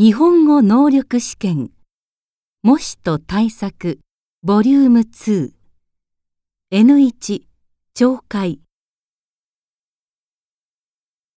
日本語能力試験。模試と対策。ボリューム2 N1 懲戒